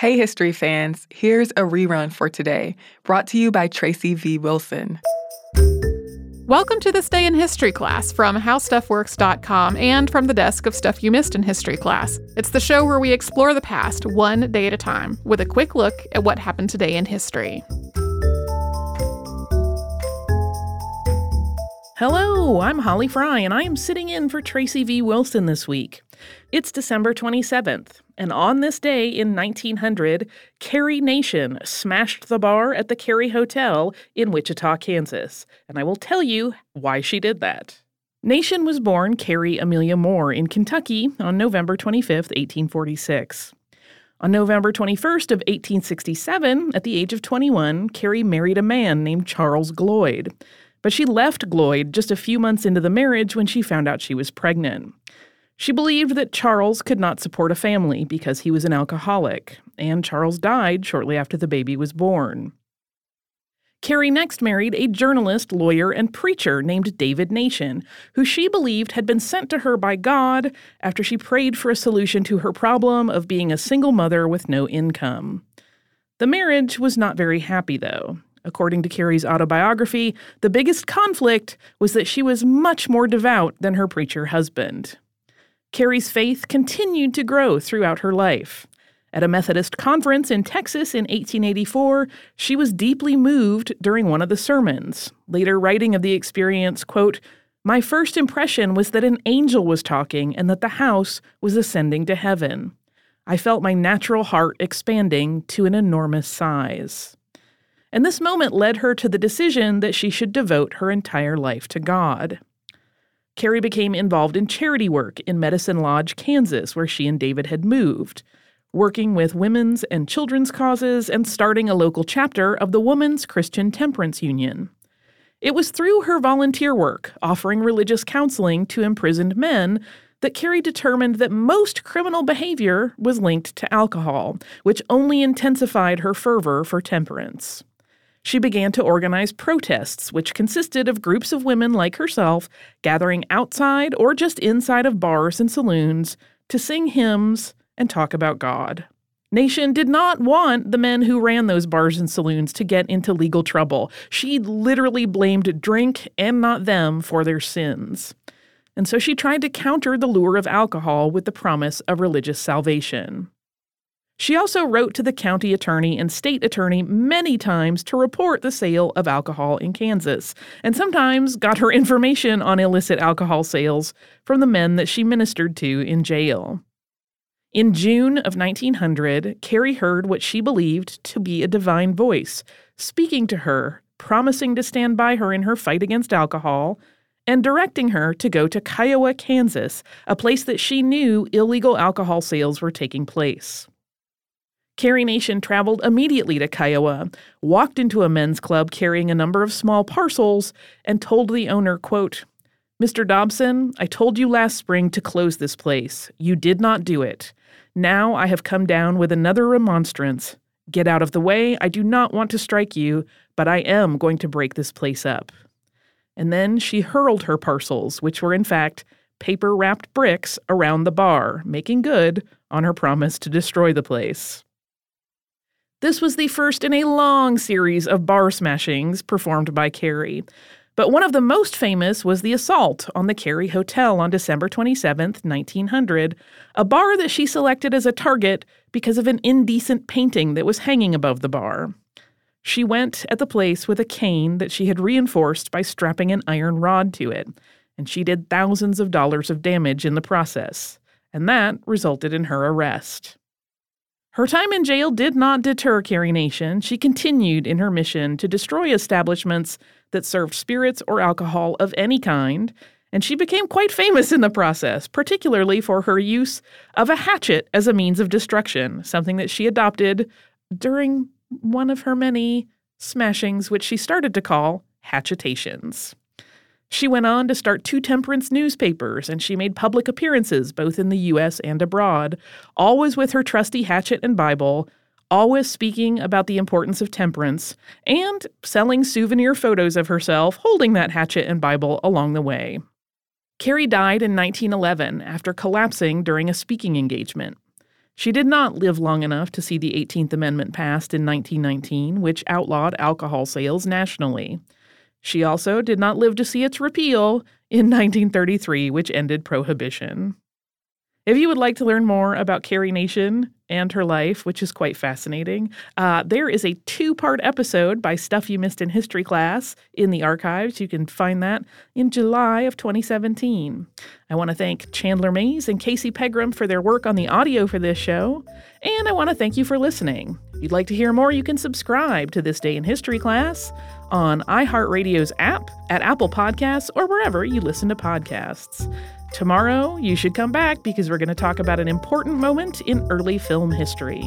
Hey, history fans, here's a rerun for today, brought to you by Tracy V. Wilson. Welcome to this day in history class from howstuffworks.com and from the desk of Stuff You Missed in History Class. It's the show where we explore the past one day at a time with a quick look at what happened today in history. Hello, I'm Holly Fry, and I am sitting in for Tracy V. Wilson this week. It's December 27th, and on this day in 1900, Carry Nation smashed the bar at the Carey Hotel in Wichita, Kansas. And I will tell you why she did that. Nation was born Carrie Amelia Moore in Kentucky on November 25, 1846. On November 21st of 1867, at the age of 21, Carrie married a man named Charles Gloyd. But she left Gloyd just a few months into the marriage when she found out she was pregnant. She believed that Charles could not support a family because he was an alcoholic, and Charles died shortly after the baby was born. Carrie next married a journalist, lawyer, and preacher named David Nation, who she believed had been sent to her by God after she prayed for a solution to her problem of being a single mother with no income. The marriage was not very happy, though. According to Carrie's autobiography, the biggest conflict was that she was much more devout than her preacher husband. Carrie's faith continued to grow throughout her life. At a Methodist conference in Texas in 1884, she was deeply moved during one of the sermons, later writing of the experience, quote, "My first impression was that an angel was talking and that the house was ascending to heaven. I felt my natural heart expanding to an enormous size." And this moment led her to the decision that she should devote her entire life to God. Carrie became involved in charity work in Medicine Lodge, Kansas, where she and David had moved, working with women's and children's causes and starting a local chapter of the Woman's Christian Temperance Union. It was through her volunteer work, offering religious counseling to imprisoned men, that Carrie determined that most criminal behavior was linked to alcohol, which only intensified her fervor for temperance she began to organize protests, which consisted of groups of women like herself gathering outside or just inside of bars and saloons to sing hymns and talk about God. Nation did not want the men who ran those bars and saloons to get into legal trouble. She literally blamed drink and not them for their sins. And so she tried to counter the lure of alcohol with the promise of religious salvation. She also wrote to the county attorney and state attorney many times to report the sale of alcohol in Kansas, and sometimes got her information on illicit alcohol sales from the men that she ministered to in jail. In June of 1900, Carrie heard what she believed to be a divine voice speaking to her, promising to stand by her in her fight against alcohol, and directing her to go to Kiowa, Kansas, a place that she knew illegal alcohol sales were taking place. Carry Nation traveled immediately to Kiowa, walked into a men's club carrying a number of small parcels, and told the owner, quote, Mr. Dobson, I told you last spring to close this place. You did not do it. Now I have come down with another remonstrance. Get out of the way. I do not want to strike you, but I am going to break this place up. And then she hurled her parcels, which were in fact paper wrapped bricks, around the bar, making good on her promise to destroy the place. This was the first in a long series of bar smashings performed by Carrie. But one of the most famous was the assault on the Carey Hotel on December 27, 1900, a bar that she selected as a target because of an indecent painting that was hanging above the bar. She went at the place with a cane that she had reinforced by strapping an iron rod to it, and she did thousands of dollars of damage in the process, and that resulted in her arrest. Her time in jail did not deter Carry Nation. She continued in her mission to destroy establishments that served spirits or alcohol of any kind, and she became quite famous in the process, particularly for her use of a hatchet as a means of destruction, something that she adopted during one of her many smashings, which she started to call hatchetations. She went on to start two temperance newspapers, and she made public appearances both in the U.S. and abroad, always with her trusty hatchet and Bible, always speaking about the importance of temperance, and selling souvenir photos of herself holding that hatchet and Bible along the way. Carrie died in 1911 after collapsing during a speaking engagement. She did not live long enough to see the 18th Amendment passed in 1919, which outlawed alcohol sales nationally. She also did not live to see its repeal in 1933, which ended prohibition. If you would like to learn more about Carry Nation and her life, which is quite fascinating, uh, there is a two part episode by Stuff You Missed in History class in the archives. You can find that in July of 2017. I want to thank Chandler Mays and Casey Pegram for their work on the audio for this show. And I want to thank you for listening. If you'd like to hear more, you can subscribe to This Day in History class on iHeartRadio's app, at Apple Podcasts, or wherever you listen to podcasts. Tomorrow, you should come back because we're going to talk about an important moment in early film history.